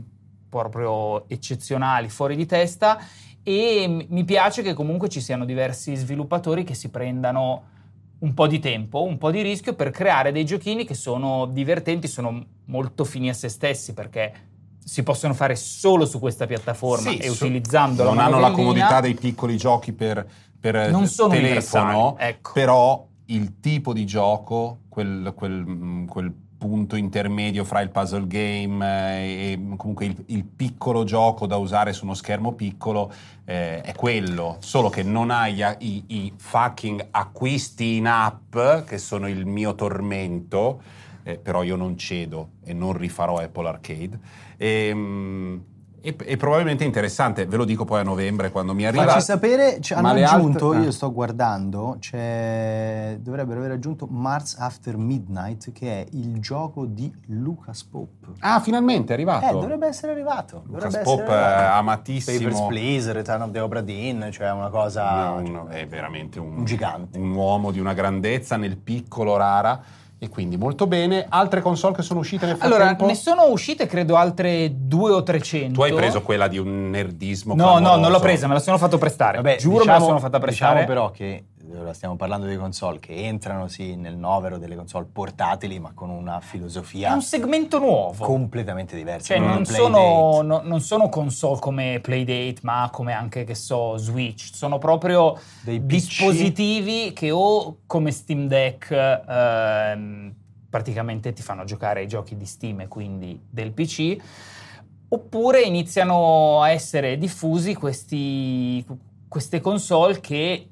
proprio eccezionali, fuori di testa e mi piace che comunque ci siano diversi sviluppatori che si prendano un po' di tempo, un po' di rischio per creare dei giochini che sono divertenti, sono molto fini a se stessi perché si possono fare solo su questa piattaforma sì, e utilizzando non hanno la comodità dei piccoli giochi per, per non sono telefono, ecco. però il tipo di gioco, quel, quel, quel punto intermedio fra il puzzle game eh, e comunque il, il, piccolo gioco da usare su uno schermo piccolo eh, è quello, solo che non hai i, i, fucking acquisti in app che sono il mio tormento, eh, però io non cedo e non rifarò Apple Arcade. E, ehm, e, e, probabilmente interessante, ve lo dico poi a novembre quando mi arriva. Facci sapere, cioè, hanno aggiunto, altre... io sto guardando, dovrebbero aver aggiunto Mars After Midnight che è il gioco di Lucas Pope. Ah, finalmente è arrivato. Eh, dovrebbe essere arrivato. Lucas dovrebbe Pope essere arrivato. amatissimo. Papers, Please, Return of the Obra Dinn, cioè una cosa... Un, è veramente un, un gigante. Un uomo di una grandezza nel piccolo rara e quindi molto bene. Altre console che sono uscite nel frattempo? Allora, ne sono uscite credo altre due o trecento. Tu hai preso quella di un nerdismo No, clamoroso. no, non l'ho presa, me la sono fatto prestare. Vabbè, Giuro diciamo, me la sono fatta prestare. Diciamo però che ora stiamo parlando di console che entrano sì nel novero delle console portatili ma con una filosofia è un segmento nuovo. completamente diversa. Cioè non sono, no, non sono, console come Playdate ma come anche che so Switch. Sono proprio Dei dispositivi che o come Steam Deck ehm, praticamente ti fanno giocare ai giochi di Steam e quindi del PC oppure iniziano a essere diffusi questi, queste console che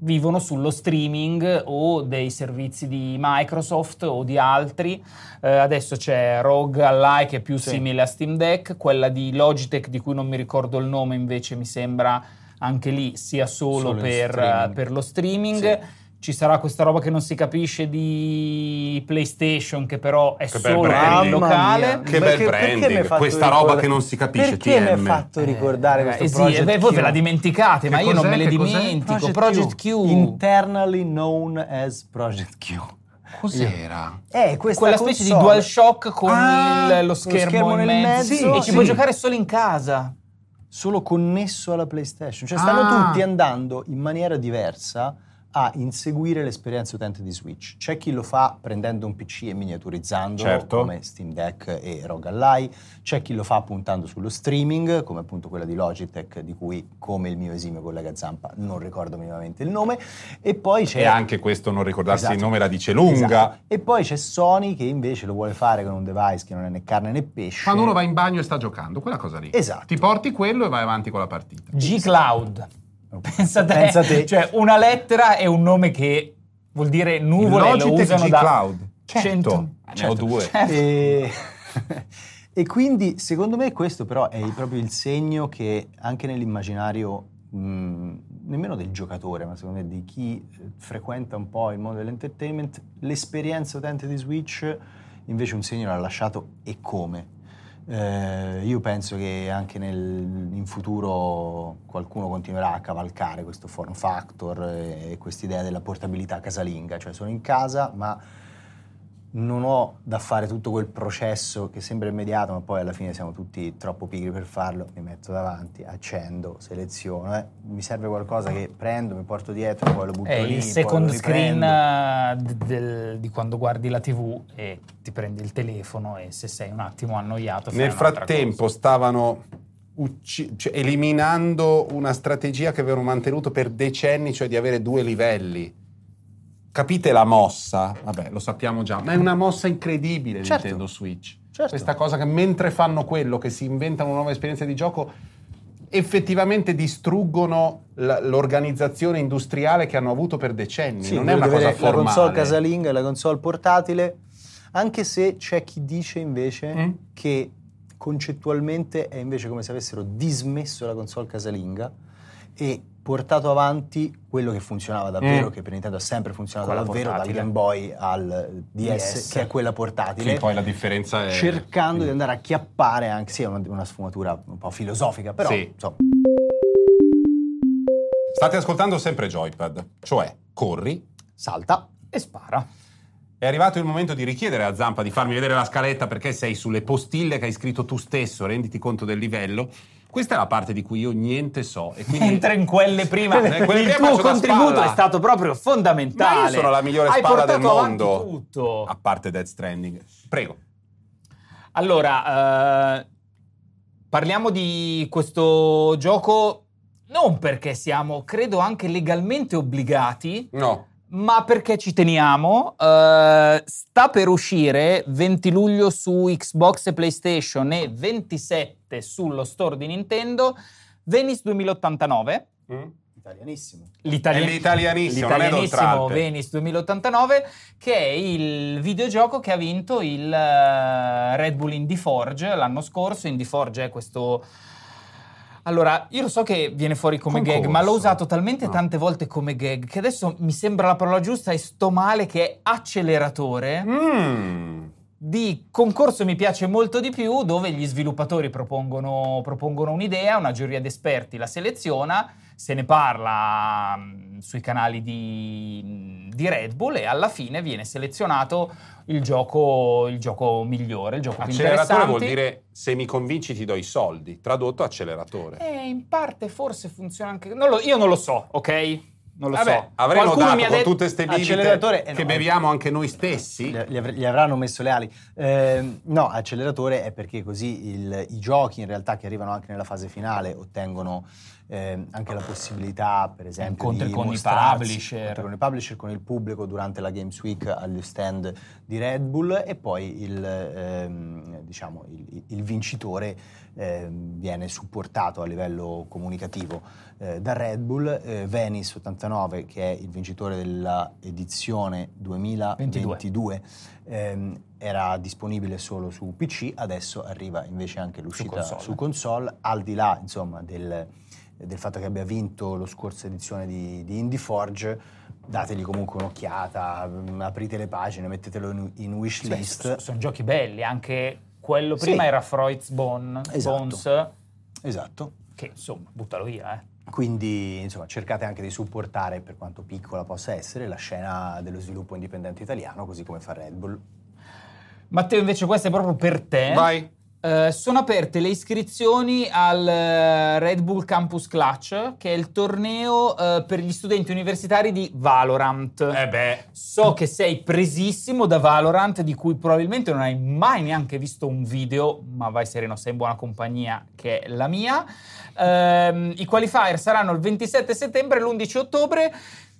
vivono sullo streaming o dei servizi di Microsoft o di altri. Eh, adesso c'è Rogue Ally che è più sì. simile a Steam Deck, quella di Logitech di cui non mi ricordo il nome invece mi sembra anche lì sia solo, solo per, per, lo streaming. Sì ci sarà questa roba che non si capisce di PlayStation, che però è che solo per il locale. Che bel branding, questa roba che non si capisce. Perché TM? mi ha fatto ricordare eh, questo eh, sì, beh, Voi ve la dimenticate, che ma io non me le dimentico. Project, Q. Q. Internally known as Project Q. Cos'era? Eh, questa Quella console. specie di DualShock con ah, il, lo, schermo schermo in nel mezzo, mezzo, e ci sì. puoi giocare solo in casa. Solo connesso alla PlayStation. Cioè stanno Ah. tutti andando in maniera diversa a inseguire l'esperienza utente di Switch. C'è chi lo fa prendendo un PC e miniaturizzando Certo. come Steam Deck e Rogue Ally, c'è chi lo fa puntando sullo streaming, come appunto quella di Logitech, di cui come il mio esimio collega Zampa non ricordo minimamente il nome, e poi c'è E anche questo non ricordarsi Esatto. il nome la dice lunga. Esatto. E poi c'è Sony che invece lo vuole fare con un device che non è né carne né pesce. Quando uno va in bagno e sta giocando, quella cosa lì. Esatto. Ti porti quello e vai avanti con la partita. G-Cloud. Pensa te, Pensa te. Cioè, una lettera è un nome che vuol dire nuvole, Il lo Logitech usano G da Cloud. Certo. cento- certo. ho due. Certo. E... *laughs* e quindi secondo me questo però è proprio il segno che anche nell'immaginario mh, nemmeno del giocatore, ma secondo me di chi eh, frequenta un po' il mondo dell'entertainment, l'esperienza utente di Switch invece un segno l'ha lasciato e come. Eh, io penso che anche nel- in futuro qualcuno continuerà a cavalcare questo form factor e, e quest'idea della portabilità casalinga, cioè sono in casa ma non ho da fare tutto quel processo che sembra immediato, ma poi alla fine siamo tutti troppo pigri per farlo, mi metto davanti, accendo, seleziono, eh. mi serve qualcosa che prendo, mi porto dietro, poi lo butto È lì, il poi second screen eh, d- del- di quando guardi la TV e ti prendi il telefono e se sei un attimo annoiato fai Nel frattempo cosa. stavano ucci- cioè, eliminando una strategia che avevano mantenuto per decenni, cioè di avere due livelli. Capite la mossa? Vabbè, lo sappiamo già, ma è una mossa incredibile Certo. Nintendo Switch. Certo. Questa cosa che mentre fanno quello, che si inventano una nuova esperienza di gioco, effettivamente distruggono l'organizzazione industriale che hanno avuto per decenni. Sì, non è una cosa avere La console formale. casalinga e la console portatile, anche se c'è chi dice invece Mm? che concettualmente è invece come se avessero dismesso la console casalinga e portato avanti quello che funzionava davvero, Mm. che per Nintendo ha sempre funzionato Quella davvero, dal portatile. Game Boy al DS, DS. che è quella portatile. Sì, poi la differenza è... cercando di andare a chiappare anche, sì, è una, una sfumatura un po' filosofica, però Sì. insomma, State ascoltando sempre Joypad, cioè corri. salta. E spara. È arrivato il momento di richiedere a Zampa di farmi vedere la scaletta perché sei sulle postille che hai scritto tu stesso, renditi conto del livello. Questa è la parte di cui io niente so. E quindi... Mentre in quelle prima Eh, quelle il prima tuo contributo è stato proprio fondamentale. Ma io sono la migliore Hai spalla del mondo. tutto. A parte Dead Stranding. Prego. Allora, eh, parliamo di questo gioco non perché siamo, credo, anche legalmente obbligati, No. Ma perché ci teniamo. Eh, sta per uscire 20 luglio su Xbox e PlayStation e 27 sullo store di Nintendo Venice 2089. Italianissimo. L'italian- È l'italianissimo, non è l'italianissimo. Venice 2089, che è il videogioco che ha vinto il eh, Red Bull Indie Forge l'anno scorso. Indie Forge è questo. Allora, io lo so che viene fuori come Concorso. gag, ma l'ho usato talmente No. tante volte come gag che adesso mi sembra la parola giusta e sto male che è acceleratore. Mm. Di concorso mi piace molto di più, dove gli sviluppatori propongono, propongono un'idea, una giuria di esperti la seleziona, se ne parla mm, sui canali di, di Red Bull e alla fine viene selezionato il gioco, il gioco migliore, il gioco più Acceleratore interessante. vuol dire se mi convinci ti do i soldi. Tradotto acceleratore. Eh, in parte forse funziona anche... non lo- io non lo so, ok? Non lo Vabbè, so. avrei Qualcuno notato mi ha con tutte queste bibite acceleratore, eh, che no, beviamo anche noi stessi. Gli, gli avr- gli avranno messo le ali. Eh, no, acceleratore è perché così il- i giochi in realtà che arrivano anche nella fase finale ottengono eh, anche la possibilità, per esempio, Incontri di con i publisher. con i publisher, con il pubblico durante la Games Week agli stand di Red Bull e poi il, ehm, diciamo, il, il vincitore ehm, viene supportato a livello comunicativo eh, da Red Bull. Eh, Venice 89, che è il vincitore della edizione 2022, ehm, era disponibile solo su PC, adesso arriva invece anche l'uscita console. su console, al di là insomma del, del fatto che abbia vinto lo scorsa edizione di, di Indie Forge, dategli comunque un'occhiata, mm, aprite le pagine, mettetelo in, in wishlist. sono giochi belli, anche quello prima Sì. era Freud's Bone, Esatto. Bones, Esatto. che insomma, buttalo via, eh. Quindi insomma cercate anche di supportare, per quanto piccola possa essere, la scena dello sviluppo indipendente italiano, così come fa Red Bull. Matteo, invece, questo è proprio per te. Vai. Eh, sono aperte le iscrizioni al eh, Red Bull Campus Clutch, che è il torneo eh, per gli studenti universitari di Valorant. Eh beh. So che sei presissimo da Valorant, di cui probabilmente non hai mai neanche visto un video, ma vai sereno, sei in buona compagnia, che è la mia. Ehm, I qualifier saranno il 27 settembre e l'11 ottobre.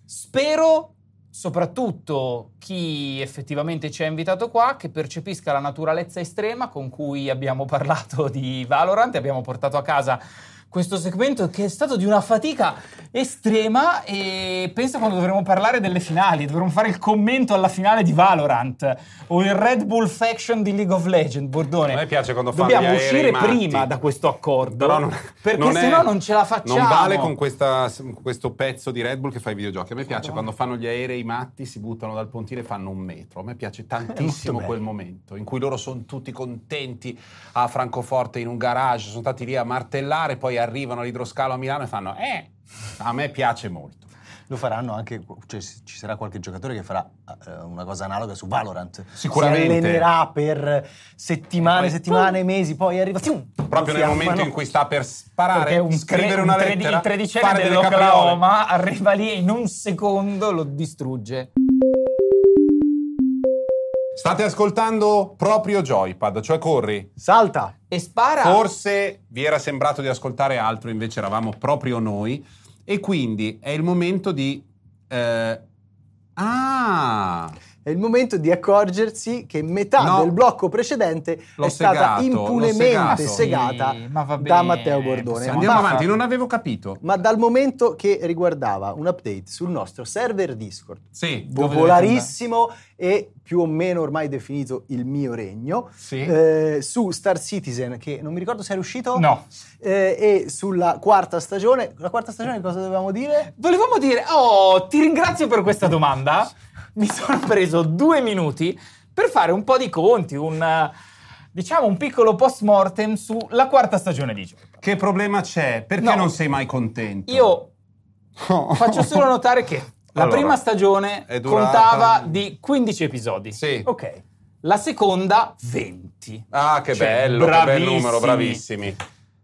Spero, soprattutto chi effettivamente ci ha invitato qua, che percepisca la naturalezza estrema con cui abbiamo *laughs* parlato di Valorant e abbiamo portato a casa questo segmento che è stato di una fatica estrema e pensa quando dovremo parlare delle finali, dovremo fare il commento alla finale di Valorant o il Red Bull Faction di League of Legends, Bordone. A me piace quando fanno Dobbiamo uscire prima da questo accordo Però non- perché non è- sennò non ce la facciamo. Non vale con questa- questo pezzo di Red Bull che fa i videogiochi. A me piace Madonna. quando fanno gli aerei matti, si buttano dal pontile e fanno un metro. A me piace tantissimo bello. quel momento in cui loro sono tutti contenti a Francoforte in un garage, sono stati lì a martellare, poi arrivano all'idroscalo a Milano e fanno eh. A me piace molto. Lo faranno anche, cioè ci sarà qualche giocatore che farà eh, una cosa analoga su Valorant. Sicuramente. Si allenerà per settimane, poi, settimane, mesi, poi arriva... Fium, Proprio nel momento in cui sta per sparare, un, scrivere tre- una un tredi- lettera, il tredicenne dell'Oklahoma arriva lì e in un secondo lo distrugge. State ascoltando proprio Joypad, cioè corri. Salta! E spara. Forse vi era sembrato di ascoltare altro, invece eravamo proprio noi. E quindi è il momento di... eh, Ah! È il momento di accorgersi che metà No. del blocco precedente L'ho è stata segato, l'ho impunemente segata Sì, ma da Matteo Bordone. possiamo- Andiamo Ma- avanti, non avevo capito. Ma dal momento che riguardava un update sul nostro server Discord, Sì, popolarissimo e più o meno ormai definito il mio regno, sì. eh, su Star Citizen, che non mi ricordo se è uscito, No. eh, e sulla quarta stagione. La quarta stagione cosa dovevamo dire? Volevamo dire, oh, ti ringrazio per questa domanda. Mi sono preso due minuti per fare un po' di conti, un, diciamo, un piccolo post mortem sulla quarta stagione di gioco. Che problema c'è? Perché No. non sei mai contento? Io *laughs* faccio solo notare che la Allora, prima stagione contava di 15 episodi. Sì. Ok. La seconda 20. Ah, che Cioè, bello, che bel bravissimi. numero, bravissimi.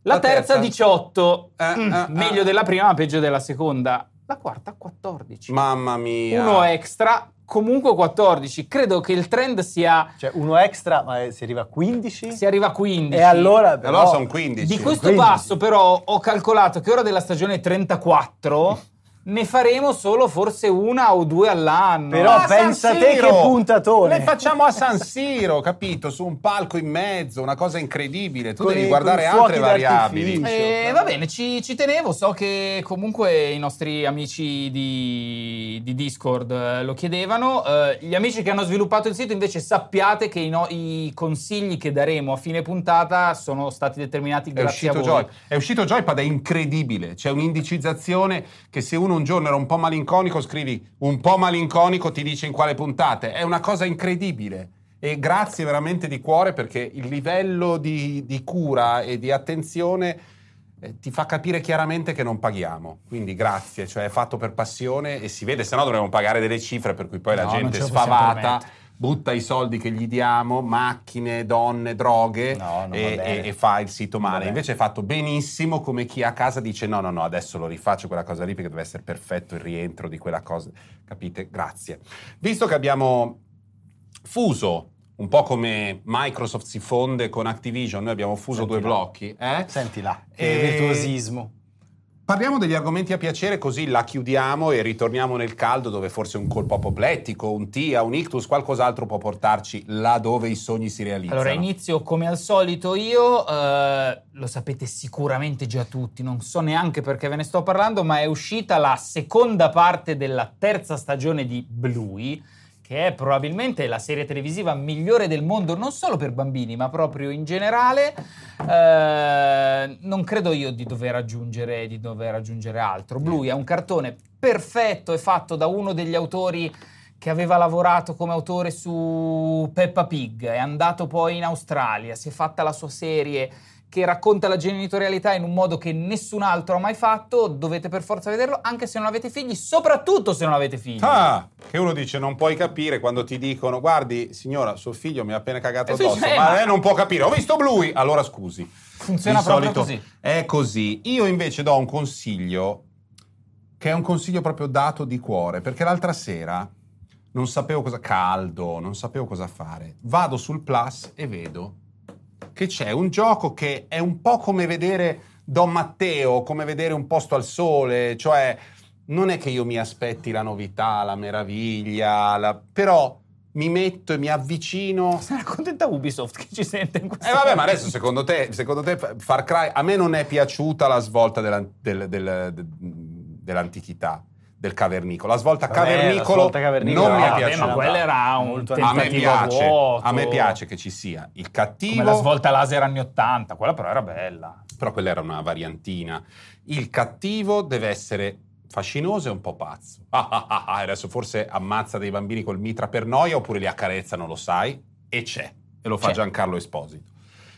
La, terza, 18. Eh, Mm, eh, meglio eh. della prima, ma peggio della seconda. La quarta 14. Mamma mia. Uno extra, comunque 14. Credo che il trend sia Cioè uno extra, ma si arriva a 15? si arriva a 15. E allora però... Allora sono 15. Di questo 15. passo però ho calcolato che ora della stagione 34 *laughs* ne faremo solo forse una o due all'anno. Però Ah, San pensa te Siro! che puntatone. Le facciamo a San Siro, capito? Su un palco in mezzo, una cosa incredibile. Tu Con devi guardare altre variabili. d'artificio. Eh, va bene, ci, ci tenevo, so che comunque i nostri amici di, di Discord eh, lo chiedevano. Eh, gli amici che hanno sviluppato il sito invece sappiate che i, no- i consigli che daremo a fine puntata sono stati determinati grazie a uscito, voi. Joy. è uscito Joypad, è incredibile. C'è un'indicizzazione che se uno un giorno era un po' malinconico, scrivi un po' malinconico, ti dice in quale puntate. È una cosa incredibile. E grazie veramente di cuore perché il livello di, di cura e di attenzione eh, ti fa capire chiaramente che non paghiamo. Quindi grazie, cioè è fatto per passione e si vede, se no dovremmo pagare delle cifre per cui poi la No, gente possiamo sfavata. Butta i soldi che gli diamo, macchine, donne, droghe No, e, e- e fa il sito male. Invece è fatto benissimo come chi a casa dice no, no, no, adesso lo rifaccio quella cosa lì perché deve essere perfetto il rientro di quella cosa. Capite? Grazie. Visto che abbiamo fuso, un po' come Microsoft si fonde con Activision, noi abbiamo fuso Senti due là. blocchi, eh? Senti là, E- virtuosismo. Parliamo degli argomenti a piacere così la chiudiamo e ritorniamo nel caldo dove forse un colpo apoplettico, un TIA, un ictus, qualcos'altro può portarci là dove i sogni si realizzano. Allora, inizio come al solito io, eh, lo sapete sicuramente già tutti, non so neanche perché ve ne sto parlando, ma è uscita la seconda parte della terza stagione di Bluey, che è probabilmente la serie televisiva migliore del mondo, non solo per bambini, ma proprio in generale. Eh, non credo io di dover aggiungere, di dover aggiungere altro. Bluey è un cartone perfetto, è fatto da uno degli autori che aveva lavorato come autore su Peppa Pig, è andato poi in Australia, si è fatta la sua serie che racconta la genitorialità in un modo che nessun altro ha mai fatto, dovete per forza vederlo, anche se non avete figli, soprattutto se non avete figli. Ah, che uno dice non puoi capire quando ti dicono guardi signora suo figlio mi ha appena cagato Eh addosso eh, ma ma- lei non può capire ho visto Bluey allora scusi Funziona Di proprio così. è così io invece do un consiglio che è un consiglio proprio dato di cuore perché l'altra sera non sapevo cosa caldo non sapevo cosa fare vado sul plus e vedo che c'è un gioco che è un po' come vedere Don Matteo, come vedere un posto al sole, cioè non è che io mi aspetti la novità, la meraviglia, la- però mi metto e mi avvicino. Sarà contenta Ubisoft che ci sente in questo Eh vabbè, ma adesso secondo te, secondo te Far Cry, a me non è piaciuta la svolta della- del- del- de- dell'antichità, del cavernicolo. La svolta Vabbè, la cavernicolo svolta cavernicolo, non mi no, è vabbè, piaciuta. ma quella era un Molto- a me piace, vuoto. a me piace che ci sia il cattivo. Come la svolta laser anni 80, quella però era bella. però quella era una variantina. Il cattivo deve essere fascinoso e un po' pazzo. Ah, ah, ah, ah, adesso forse ammazza dei bambini col mitra per noia oppure li accarezza, non lo sai, e c'è. E lo fa C'è. Giancarlo Esposito.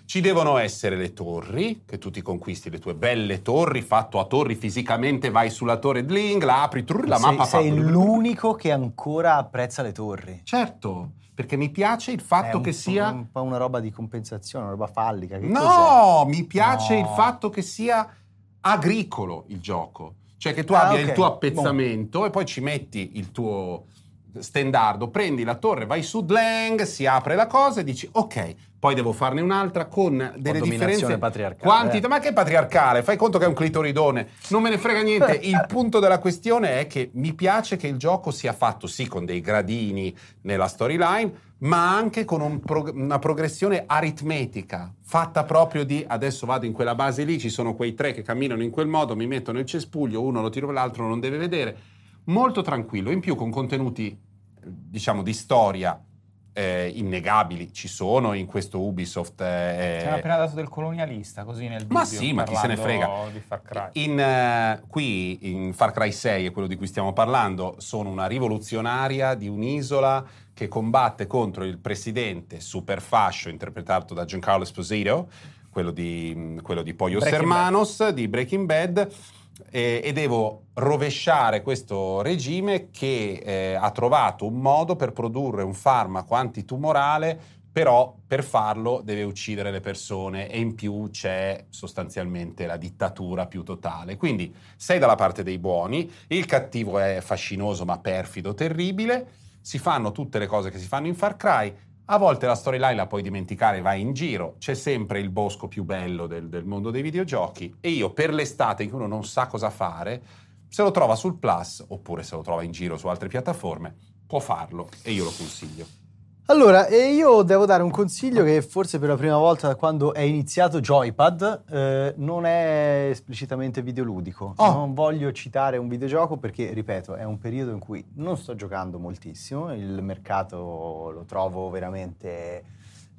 Ci devono essere le torri, che tu ti conquisti le tue belle torri, fatto a torri fisicamente, vai sulla torre Dling, la apri, trrr, la sei, mappa fa... sei l'unico che ancora apprezza le torri. Certo, perché mi piace il fatto È un che sia... un po' una roba di compensazione, una roba fallica. Che cos'è? No, mi piace No. il fatto che sia agricolo il gioco. Cioè che tu Ah, abbia ok. il tuo appezzamento e poi ci metti il tuo stendardo, prendi la torre, vai su Dlang, si apre la cosa e dici ok, poi devo farne un'altra con delle differenze patriarcale, quantità, eh. ma che patriarcale, fai conto che è un clitoridone, non me ne frega niente, *laughs* il punto della questione è che mi piace che il gioco sia fatto sì con dei gradini nella storyline, ma anche con un prog- una progressione aritmetica, fatta proprio di adesso vado in quella base lì, ci sono quei tre che camminano in quel modo, mi metto nel cespuglio, uno lo tiro l'altro non deve vedere, molto tranquillo, in più con contenuti diciamo di storia eh, innegabili ci sono in questo Ubisoft eh, Ci hanno appena dato del colonialista, così nel dubbio. Ma sì, ma chi se ne frega. Di Far Cry. In, eh, qui in Far Cry 6, è quello di cui stiamo parlando, sono una rivoluzionaria di un'isola che combatte contro il presidente super fascio interpretato da Giancarlo Esposito, quello di, quello di Pollos Breaking Hermanos, di Breaking Bad, e, e devo rovesciare questo regime che eh, ha trovato un modo per produrre un farmaco antitumorale però per farlo deve uccidere le persone e in più c'è sostanzialmente la dittatura più totale. Quindi sei dalla parte dei buoni, il cattivo è fascinoso ma perfido, terribile, si fanno tutte le cose che si fanno in Far Cry, a volte la storyline la puoi dimenticare, vai in giro, c'è sempre il bosco più bello del, del mondo dei videogiochi e io per l'estate in cui uno non sa cosa fare, se lo trova sul Plus oppure se lo trova in giro su altre piattaforme, può farlo e io lo consiglio. Allora, e io devo dare un consiglio che forse per la prima volta da quando è iniziato Joypad eh, non è esplicitamente videoludico. Oh. Non voglio citare un videogioco perché, ripeto, è un periodo in cui non sto giocando moltissimo, il mercato lo trovo veramente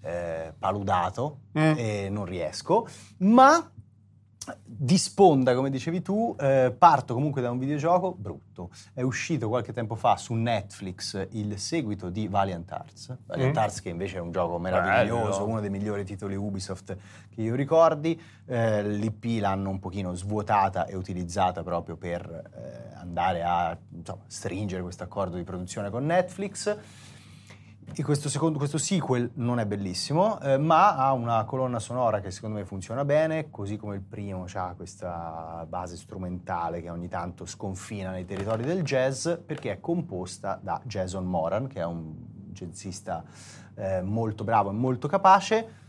eh, paludato Mm. e non riesco, ma di sponda, come dicevi tu, eh, parto comunque da un videogioco brutto. È uscito qualche tempo fa su Netflix il seguito di Valiant Arts. Valiant Mm. Arts che invece è un gioco meraviglioso, Bello. uno dei migliori titoli Ubisoft che io ricordi. Eh, L'IP l'hanno un pochino svuotata e utilizzata proprio per eh, andare a insomma, stringere questo accordo di produzione con Netflix. Questo, secondo, questo sequel non è bellissimo, eh, ma ha una colonna sonora che secondo me funziona bene, così come il primo ha questa base strumentale che ogni tanto sconfina nei territori del jazz, perché è composta da Jason Moran, che è un jazzista eh, molto bravo e molto capace.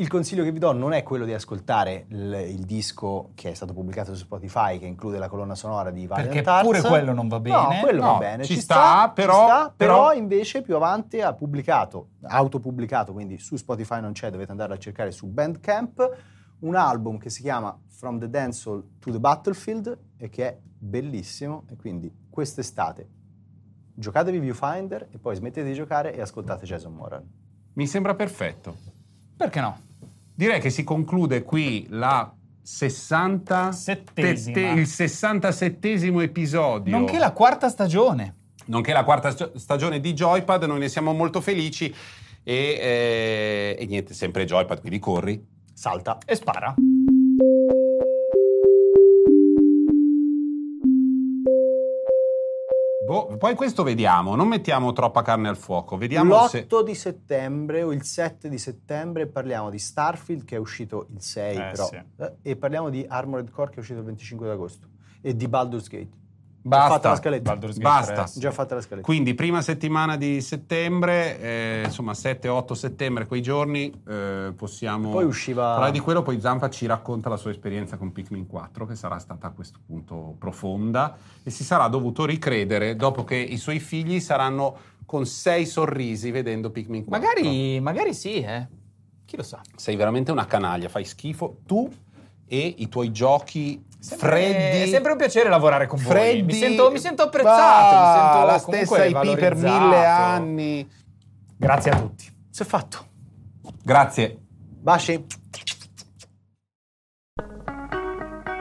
Il consiglio che vi do non è quello di ascoltare il, il disco che è stato pubblicato su Spotify, che include la colonna sonora di Valiant Perché Arts. pure quello non va No, bene. quello No, va bene. ci Ci, sta, sta, ci però- sta, però- però invece più avanti ha pubblicato, autopubblicato, quindi su Spotify non c'è, dovete andare a cercare su Bandcamp, un album che si chiama From the Dancehall to the Battlefield e che è bellissimo e quindi quest'estate giocatevi Viewfinder e poi smettete di giocare e ascoltate Jason Moran. Mi sembra perfetto. Perché no? Direi che si conclude qui la 60 Settesima. tette- il 67esimo episodio. Nonché la quarta stagione. nonché la quarta st- stagione di Joypad, noi ne siamo molto felici e, eh, e niente, sempre Joypad, quindi corri. Salta. E spara. Boh, poi questo vediamo, non mettiamo troppa carne al fuoco, vediamo se... L'8 di settembre o il 7 di settembre parliamo di Starfield che è uscito il 6 Eh, però sì. eh, e parliamo di Armored Core che è uscito il 25 di agosto e di Baldur's Gate. Basta. Già fatta la scaletta. Basta. 3. Già fatta la scaletta. Quindi prima settimana di settembre, eh, insomma 7-8 settembre, quei giorni eh, possiamo Poi usciva parlare di quello, poi Zampa ci racconta la sua esperienza con Pikmin 4 che sarà stata a questo punto profonda e si sarà dovuto ricredere dopo che i suoi figli saranno con sei sorrisi vedendo Pikmin 4. Magari, magari sì, eh. Chi lo sa. Sei veramente una canaglia, fai schifo tu e i tuoi giochi Sempre- freddi. È sempre un piacere lavorare con voi. freddi. Mi sento, mi sento apprezzato. Bah, mi sento la stessa IP per mille anni. Grazie a tutti. Si è fatto. Grazie. Baci.